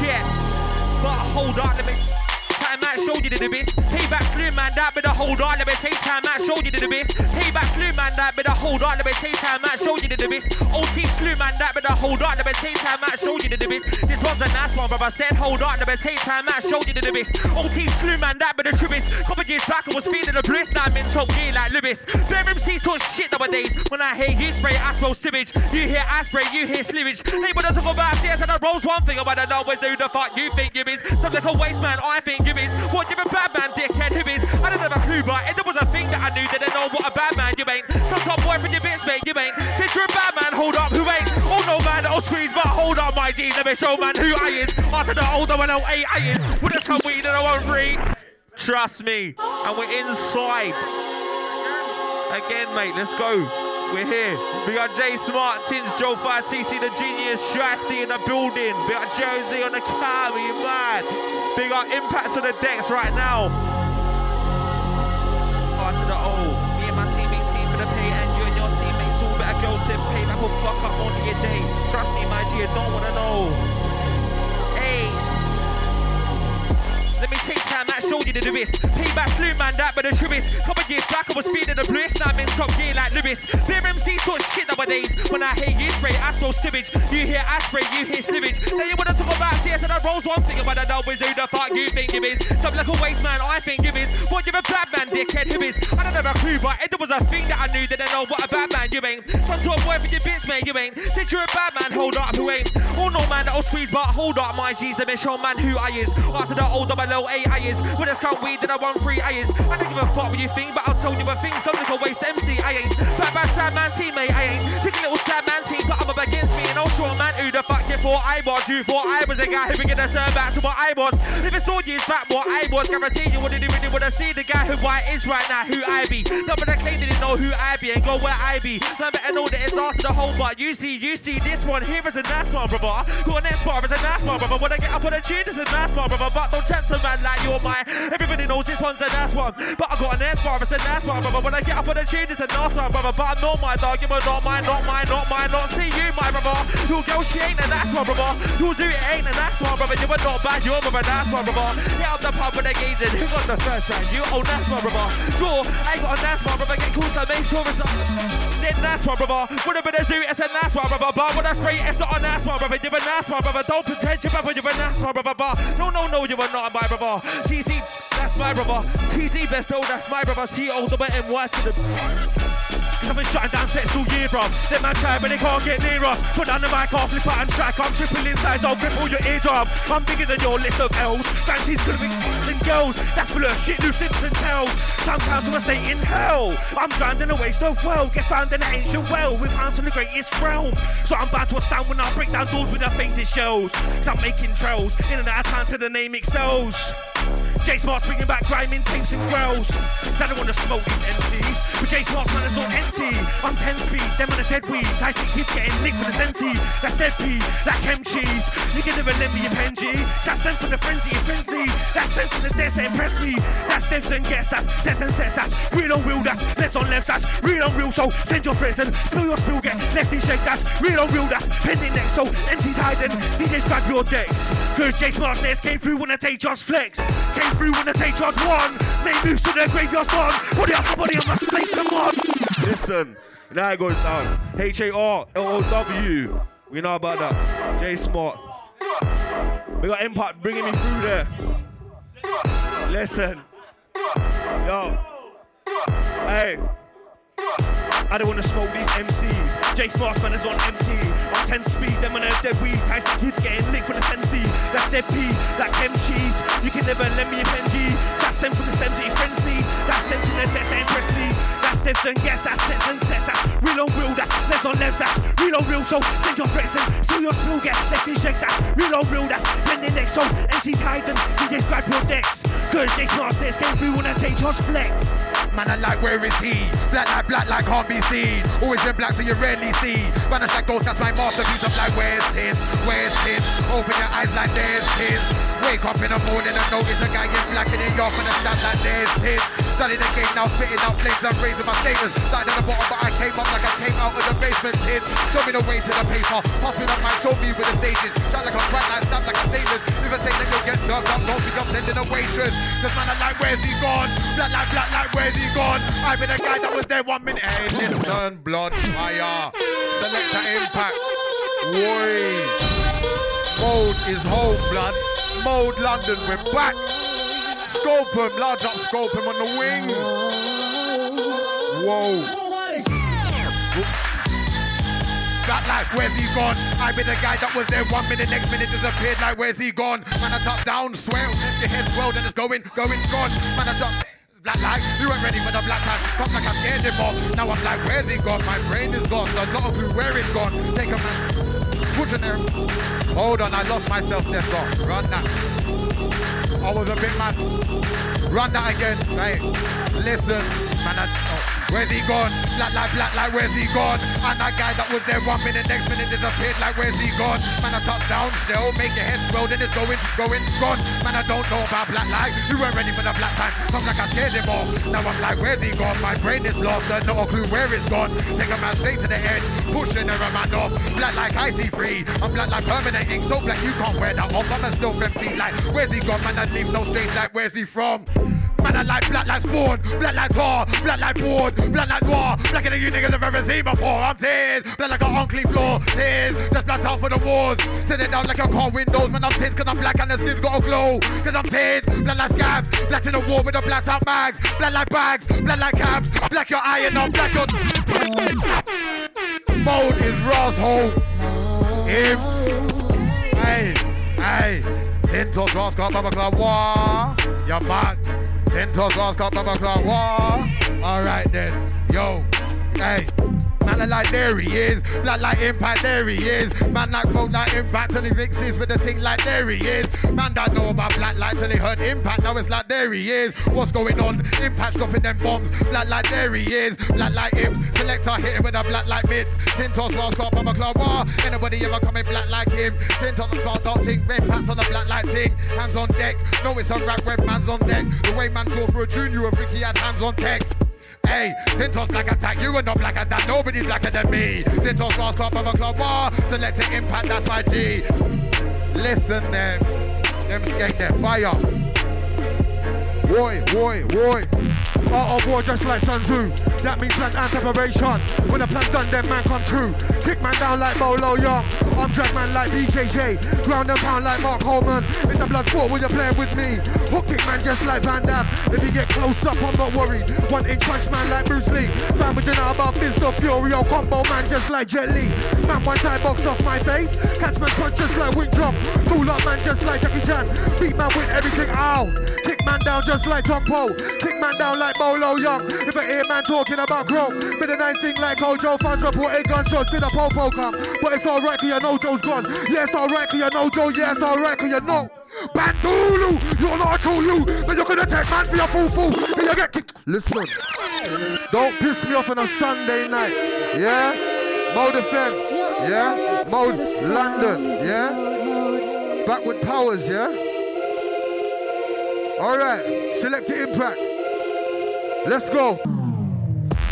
Speaker 7: Check. But hold on, let me. Man showed you the best. Payback flew man, that of hold on, let me take time man showed you the best. Payback flew man, that of hold on, let me take time man showed you the best. OT slew man, that of hold on, let me take time man showed you the best. This one's a nice one, I said hold on, let me take time man showed you the best. OT slew man, that bit of truest. Couple years back, I was feeling the bliss, now I'm in top gear like Lewis. Bare MC talk shit nowadays. When I hear you spray, I smell sewage. You hear I spray, you hear sewage. Label doesn't go back stairs and I rolls one thing. Wanna know is who the fuck you think you is. Some like a waste man, I think you is. What a bad man, dickhead, who is? I don't have a clue, but if there was a thing that I knew, then I know what a bad man you ain't. Some top boy from your bits, mate, you ain't. Since you're a bad man, hold up, who ain't? Oh no man, that'll squeeze, but hold up, my G, let me show man who I is. After the older one, oh eight I is. With some weed and I won't free. Trust me, and we're inside. Again, mate, let's go. We're here. We got Jay Smart, Tins, Joe TC, the genius, Strasty in the building. We got Josie on the car, we mad. Big got impact on the decks right now. R to the O. Me and my teammates came for the pay, and you and your teammates all better go sit pay. That will fuck up on your day. Trust me, my you don't wanna know. Hey. Let me take time, that show you the newest. Payback flew man, that but the truest. Years back, I was feeding the bluest. Now I'm in top gear like Lewis. Beer MC talk shit nowadays. When I hear you spray, I smell sewage. You hear I spray, you hear sewage. Then you wanna talk about CS and I rolls one thing about the is who the fuck you think it is. Some little waste man, I think it is. What you a bad man, dickhead, who is? I don't have a clue, but it was a thing that I knew that I know what a bad man you ain't. Some of boy for your bits, mate, you ain't. Since you're a bad man, hold up, who ain't? Oh no man, that'll squeeze, but hold up, my G's, let me show man who I is. After the old double O A I is. When it's can't weed, then I want free I is. I don't give a fuck what you think, but I'll tell you a thing. Some little waste MC, I ain't. Bad bad sad man teammate, I ain't. taking a little sad man team, but I'm up against me, a man who the fuck you thought I was. You thought I was a guy who began to turn back to what I was. If it's all years back, what I was, guarantee you wouldn't even wanna see the guy who I is right now, who I be. Not but I claim didn't know who I be and go where I be. No better know that it's after the whole but you see, you see this one here is a nice one, brother. Got an next bar is a nice one, brother. When I get up on a tune, it's a nice one, brother. But don't chance a man like you're my. Everybody knows this one's a nice one. But I got an S bar, it's a nice one, brother. When I get up on a tune, it's a nice one, brother. But I know my dog, you not mine, not mine, not mine, not see you, my brother. Your girl, she ain't a nice one, brother. You'll do it, ain't a nice one, brother. You were not bad, you're a nice one, brother. Get up the pub with the gazing. Who got the first round? You, oh, nice one, brother. Sure, I got a nice one, brother. Get cool, so make sure it's a. Nice one, brother. What a bit of do, it's a nice one, brother. But when I spray, it's not a nice one, brother. You're a nice one, brother. Don't pretend you're brother. You're a nice one, brother. But no, no, no, you are not my brother. TC, that's my brother. TC best, oh, that's my brother. T O double M Y to the. I've been shutting down sets all year, bro. Them man try, but they can't get near us. Put down the mic, off, flip out and track. I'm triple inside, don't cripple your eardrum. I'm bigger than your list of L's. Fancy's gonna be and girls. That's full of shit, loose lips and tails. Sometimes I stay in hell. I'm drowned in a waste of world. Get found in an ancient well with arms from the greatest realm. So I'm bound to astound when I break down doors with the faintest shells. Cause I'm making trails. In and out of time to the name excels. J Smart's bringing back grinding tapes and growls. I don't wanna smoke these MCs. But J Smart's man is all empty. I'm 10 speed, them on a dead weed. I see kids getting licked with a sensi. That's dead pea, that chem cheese. Nigga never lend me a pen G. That's them for the frenzy, it friends me. That's them for the deaths that impress me. That's steps and guess that's sets and sets that's real on real that's left on left that's real on real so send your and spill your spill get left in shakes that's real on real that's pending next so MC's hiding DJs grab your decks cause J Smart Snares came through when the take charge flex came through when the take charge won made moves to the graveyard spawn body after body on the snake come on
Speaker 11: Listen, now it goes down. H A R L O W. We know about that. J Smart. We got Impact bringing me through there. Listen. Yo. Hey. I don't wanna smoke these MCs. J Smart's man is on empty. On 10 speed, them on a dead weed. Ties the kids getting licked for the sensi. That's dead P, like M cheese. You can never lend me a G. That's them for the stems that your friends need. That's them from the death that impress me. And guess, that's sets and sets. That's real on real, that's left on left. That's real on real, so send your threats and seal your spill, get left in shakes. That's real on real, that's bending next. So MC's hiding, DJs grab your decks. Cause J Smart's next came through when I take charge flex.
Speaker 3: Man, I like where is he? Black like black like can't be seen. Always in black so you rarely see. Vanish like ghost, that's my masterpiece. I'm like, where's Tiz? Where's Tiz? Open your eyes like there's Tiz. Wake up in the morning and notice a guy in black and in York and a stand like there's Tiz. Study the game now, spitting out flames and raising my status. Started at the bottom, but I came up like I came out of the basement. Tiz. Show me the way to the paper. Pass me my show me with the stages. Shout like a bright light, snap like a stainless. If I say that you'll get served up, don't think I'm sending a waitress. Cause man, I like, where's he gone? Black like black like, where's he gone? I've been a guy that was there one minute. Hey, listen, blood fire. Selector impact. Boy. Mode is home, blood. Mode London, we're back. Scope him, large up scope him on the wing. Whoa. Black life, where's he gone? I've been the guy that was there one minute, next minute disappeared. Like, where's he gone? Man, I top down, swell, lift your head, swell, then it's going, going, gone. Man, I top. Black light, you weren't ready for the black man. Come like I scared him off. Now I'm like, where's he gone? My brain is gone. Not a clue where it's gone. Take a man. Put there. Hold on, I lost myself there. Run that. I was a bit mad. Run that again. Hey, listen.
Speaker 5: Man, I, oh, where's he gone? Black like, black like, where's he gone? And that guy that was there one minute, next minute disappeared like, where's he gone? Man, I touchdown still, make your head swell, then it's going, going, gone. Man, I don't know about black light. You weren't ready for the black time. Come like I scared him off. Now I'm like, where's he gone? My brain is lost, and not clue where it's gone. Take a man straight to the edge, pushing a man off. Black like icy free. I'm black like permanent ink, so black you can't wear that off. I'm a still MC like, where's he gone? Man, I leave no stains like, where's he from? Man, I like black like spawn, black like tar, black like board, black like noir, blacker than you niggas have ever seen before. I'm tears, black like an unclean floor, tears, just blacked out for the wars. Sit it down like a car windows, man, I'm tears cause I'm black and the skin's got a glow. Cause I'm tears, black like scabs, black in the war with the blacked out mags, black like bags, black like cabs, black your iron on, black your. Mode is Rosshole. Imps. Hey, hey. Ten toes, Ross, got Baba Club, wah. You're mad. Ten toes, Ross, got Baba Club, wah. Alright then. Yo. Hey. Man, like there he is. Black like impact, there he is. Man, like folk like impact till he mixes with the thing like there he is. Man, don't know about black light till he heard impact. Now it's like there he is. What's going on? Impact dropping them bombs. Black like there he is. Black like imp. Selector hit him with a black like mitts. Tin toss, Ross, got Baba Club, wah. Anybody ever coming black like him? Tin toss, start touching. Impacts on the black light thing. Hands on deck. No, it's a rap web man's on deck. The way man goes for a junior, Ricky had hands on tech. Hey, Tintos black attack, you are not blacker than nobody blacker than me. Tintos last club of a club war, selecting impact, that's my G. Listen then, them skate their fire. Boy, boy, boy. Oh, oh boy, just like Sun Tzu. That means plan and separation. When the plan's done, then man come true. Kick man down like Bolo Yeung. I'm drag man like BJJ. Ground and pound like Mark Holman. It's a blood sport, will you play with me? Hook kick man just like Van Damme. If you get close up, I'm not worried. One inch punch man like Bruce Lee. Man with an about fist of fury. Oh, combo man just like Jet Li. Man one time box off my face. Catch man punch just like Wing Chun. Fool up man just like Jackie Chan. Beat man with everything. Ow. Kick man down just like Tom Poe. Kick man down like Bolo Yeung. If I hear man talking about grow, bit a nice thing like Ojo fans report eight gunshots to the popo come. But it's alright you know Joe's gone. Yeah, it's alright cause know Joe. Yeah, it's alright cause you know. Bandulu, you're not a true you, but you're gonna take man for your fool fool. And you get kicked. Listen, don't piss me off on a Sunday night. Yeah? Mode FM. Yeah? Mode London. Yeah? Back with powers, yeah? Alright, select the impact. Let's go.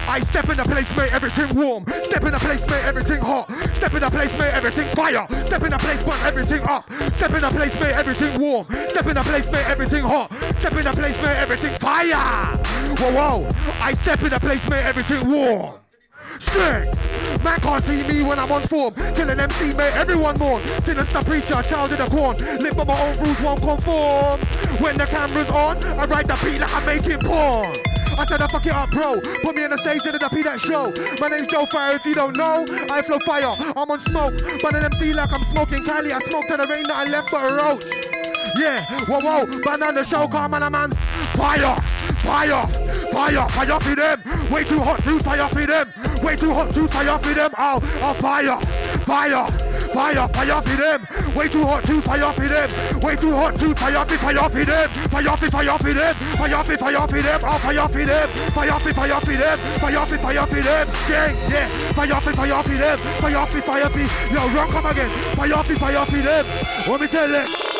Speaker 5: I step in the place, make everything warm. Step in the place, make everything hot. Step in the place, make everything fire. Step in the place, burn everything up. Step in the place, make everything warm. Step in the place, make everything hot. Step in the place, make everything fire. Whoa, whoa. I step in the place, make everything warm. Straight. Man can't see me when I'm on form. Killing MC, make everyone mourn. Sinister preacher, child in the corn. Live by my own rules, won't conform. When the camera's on, I ride the beat like I'm making porn. I said I fuck it up, bro. Put me in the stage in the P that show. My name's Joe Fire. If you don't know, I flow fire. I'm on smoke, but an MC like I'm smoking Cali. I smoked in the rain that I left but a roach. Yeah, whoa, whoa, banana show, come on, man. Fire, fire, fire, fire for them. Way too hot to fire for them. Way too hot to fire for them. Oh, oh, fire, fire, fire, fire for them. Way too hot to fire for them. Way too hot to fire for fire for them. Fire for fire for them. Fire for fire for them. Oh, fire for them. Fire for fire for them. Fire for fire for them. Skank, yeah. Fire for fire for them. Fire for fire for. Yo, run, come again. Fire for fire for them. Let me tell you.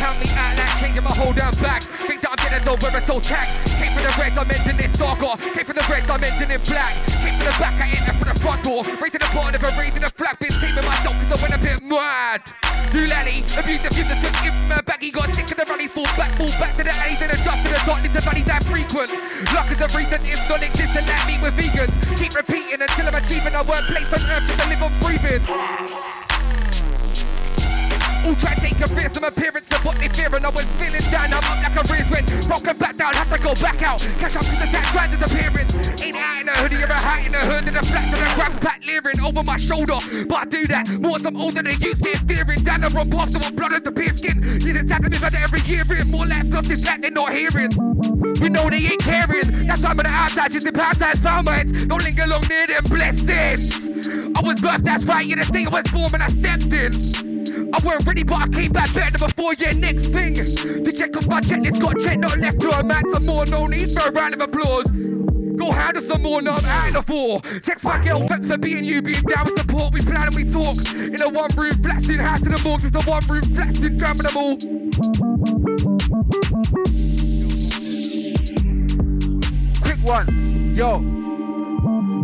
Speaker 9: Count me out like changing my whole damn back. Think that I'm getting nowhere at all tack. Came from the red, I'm ending this saga. Came from the red, I'm ending in black. Came from the back, I enter from the front door. Raising the bar, never raising the flag. Been saving myself cause I went a bit mad. Doolally, abuse the future, took in my baggy, got sick of the rally, fall back, fall back to the alleys and adjust to the darkness of valleys that frequent. Luck is the reason it's non-existent, like me with vegans. Keep repeating until I'm achieving a workplace on earth to live on breathing. All try to take a risk some appearance of what they fear? And I was feeling down, I'm up like a rear Broken back down, have to go back out. Catch up to the tax grand disappearance Ain't out in a hoodie or a hat in a hood and a flat and a grab pack leering over my shoulder. But I do that more as I'm older than you see steering down the path to a blood of the pure skin. You just have to every year in More life lost is like they're not hearing. We know they ain't caring. That's why I'm on the outside just in my heads Don't linger long near them blessings. I was birthed, that's right, yeah, the thing I was born when I stepped in I weren't ready, but I came back better before. Yeah, next thing. The check of my checklist got checked, not left to a man. Some more, no need for a round of applause. Go handle some more, now I'm out of four. Text my girl, thanks for being you, being down with support. We plan and we talk. In a one room, flat, in house in the morgue. Just a one room, flat, in drumming them all.
Speaker 13: Quick ones, yo.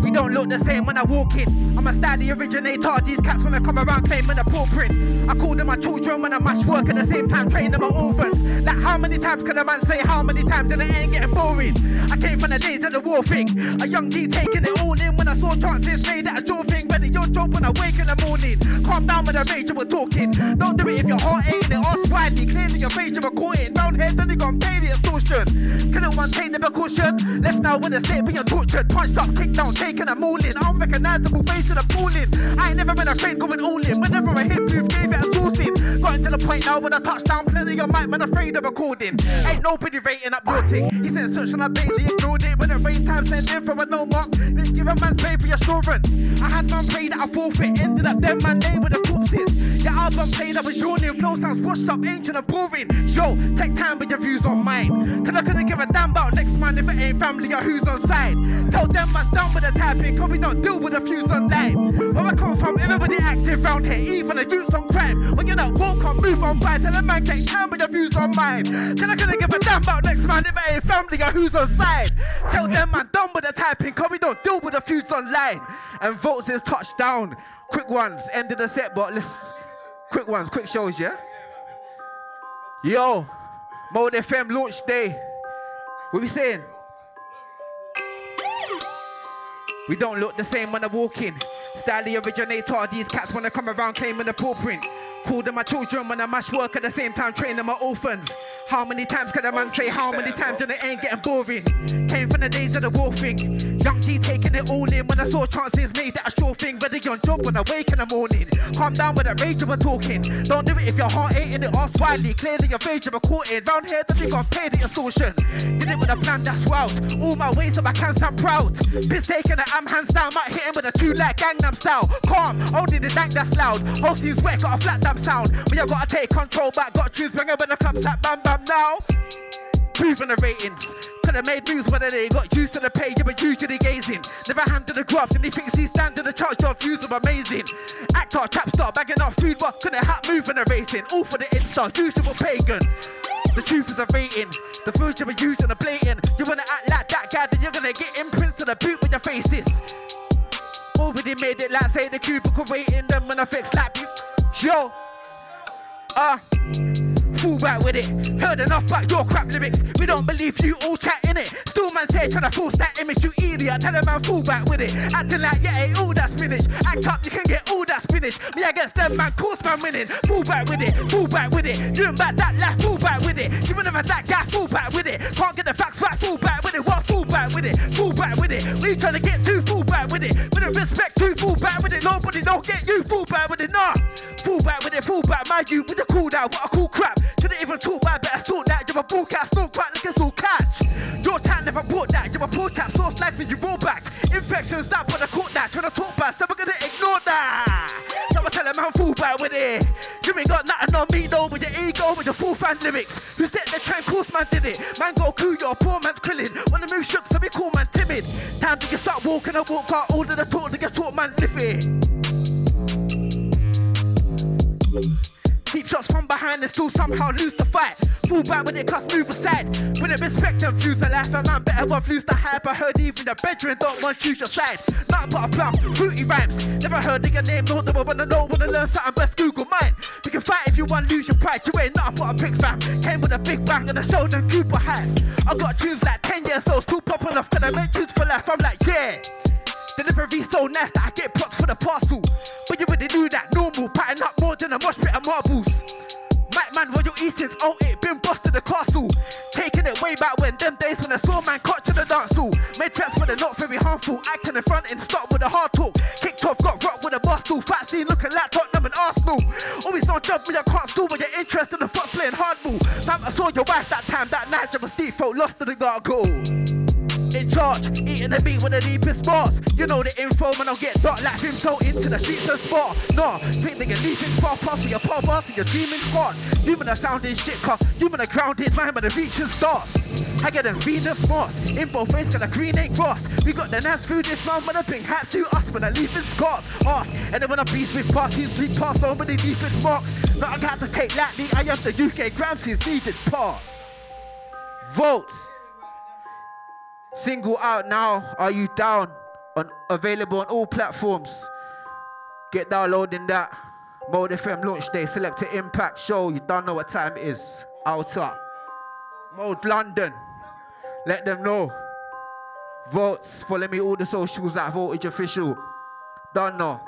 Speaker 13: We don't look the same when I walk in. I'm a style the originator. These cats when I come around claiming a paw print. I call them my children when I mash work at the same time, train them my orphans. Like how many times can a man say how many times and it ain't getting boring? I came from the days of the war thing. A young G taking it all when I saw chances made that a sure thing. Ready your job when I wake in the morning. Calm down with the rage we're talking. Don't do it if your heart ain't it. Ask widely. Clearly your rage you're in. Round here, then you gon' pay the extortion. No one the precaution? Left now with a state being tortured. Punched up, kicked down, taking a mauling. Unrecognizable face of the pooling. I ain't never been afraid going all in. Whenever I hit proof, gave it a sourcing. Got into the point now when I touchdown, plenty of mic, man afraid of recording. Ain't nobody rating up your thing. He sent search on a Bailey, ignored it. When it race time, sent in from a no mark. Then give a man baby assurance. I had man pray that I forfeit. Ended up them man name with the corpses. Your album played, I was yawning. Flow sounds washed up, ancient and boring. Yo, take time with your views on mine. Cause I couldn't give a damn about next man if it ain't family or who's on side. Tell them man done with the typing, cause we don't deal with the fuse online. Where I come from, everybody active round here, even the youths on crime. When you're not woke on, move on by. Tell a man take time with your views on mine. Cause I couldn't give a damn about next man if it ain't family or who's on side. Tell them man done with the typing, cause we don't deal with the feuds online. And votes is touchdown. Quick ones, end of the set, but let's quick ones, quick shows, yeah? Yo, Mode FM launch day. What we saying? We don't look the same when I walk in. Style originator, these cats wanna come around claiming the paw print. Call them my children when I mash work at the same time, training my orphans. How many times can a man say how many times and it ain't getting boring? Came from the days of the war thing. Young G taking it all in when I saw chances made that a sure thing. Ready on job when I wake in the morning. Calm down with that rage we're talking. Don't do it if your heart ain't in it, ask widely. Clearly your we're caught in. Round here, then we gon' pay the extortion. Did it with a plan that's wild. All my ways so I can stand proud. Piss taking it, I'm hands down. Might hit him with a two like Gangnam style. Calm, only the dank that's loud. Hostie's wet, got a flat But you gotta take control back. Got choose bring it when the club's like bam bam now. Proving the ratings. Could've made moves when they got used to the pay, you were usually gazing. Never handed the graft, and he thinks he's standing the charge, your views are amazing. Actor, trap star, bagging off food, but couldn't hat moving and racing. All for the Insta, usual pagan. The truth is a rating. The foods you were using are blatant. You wanna act like that guy, then you're gonna get imprints to the boot with your faces. Already made it like say the cubicle waiting, then when I fix slap you. Yo, uh, fool back with it. Heard enough about your crap lyrics. We don't believe you all chat in it. Still man say tryna force that image, you idiot. Tell a man fool back with it. Acting like yeah, ain't all that spinach. Act up, you can get all that spinach. Me against them man, course man winning. Fool back with it, fool back with it. You back that life, fool back with it. You never that guy, fool back with it. Can't get the facts right, fool back with it. What fool back with it? Fool back with it. We tryna get too fool back with it. With the respect to fool back with it. Nobody don't get you fool back with it. Nah, fool back with it, fool back. Mind you, with the cool down, what a cool crap. Shouldn't even talk about better sort that. You're a bull cat, smoke crack like it's catch. Your time never bought that. You're a pull tap, sauce legs and you roll back. Infections, that but I caught that. Tryna talk back, so we're gonna ignore that. So I tell him I'm fool back with it. You ain't got nothing on me though with your ego, with your full fan lyrics. Who set the trend, course man did it. Man go cool, you're a poor man's krillin. When the move shook, so we cool man timid. Time to get start walking, I walk out. All of the talk, to get talk man live it. Shots from behind and still somehow lose the fight. Fall back when it cuts move aside. With it respect and views the life, a man better off lose the hype. I heard even the bedroom don't want to choose your side. Nothing but a plum, fruity rhymes. Never heard of your name, no, never wanna know, wanna learn something, best Google mine. We can fight if you want, lose your pride. You ain't nothing but a big fam. Came with a big bang and a shoulder Cooper hat. I got tunes like 10 years old, still popping off, gonna make tunes for life. I'm like, yeah. Delivery so nice that I get props for the parcel. But you already knew that normal, pattern up more than a mosh pit of marbles. Mike man, Royal Eastons, oh it been busted the castle. Taking it way back when them days when I saw man caught to the dance hall. Made traps but they're not very harmful. Acting in front and stop with a hard talk. Kicked off, got rock with a bustle. Fat scene looking like Tottenham and Arsenal. Always on job, but I can't stall when you're interested in the foot playing hardball. Fam, I saw your wife that time, that night, she was default, lost to the gargle. In charge, eating the beat with the deepest bars. You know the info, man, I'll get dark like him toe into the streets and spot. No, think they can leave far past me, your pop past and your dreaming hard. You man are sounding shit, car. You man are grounded, man, man, the reaching stars. I get them Venus Mars. In both ways, got a green ain't cross. We got the nice food this man, but I bring hat to us, but I leaving scars. Ask, and then when I beast with parties, sleep past so many defense marks. Not I got to take lightly, I have the UK Gramsci's needed part. Votes. Single out now, are you down? On, available on all platforms. Get downloading that. Mode FM launch day, select an impact show. You don't know what time it is. Outer. Mode London. Let them know. Votes. Follow me all the socials at Voltage Official. Don't know.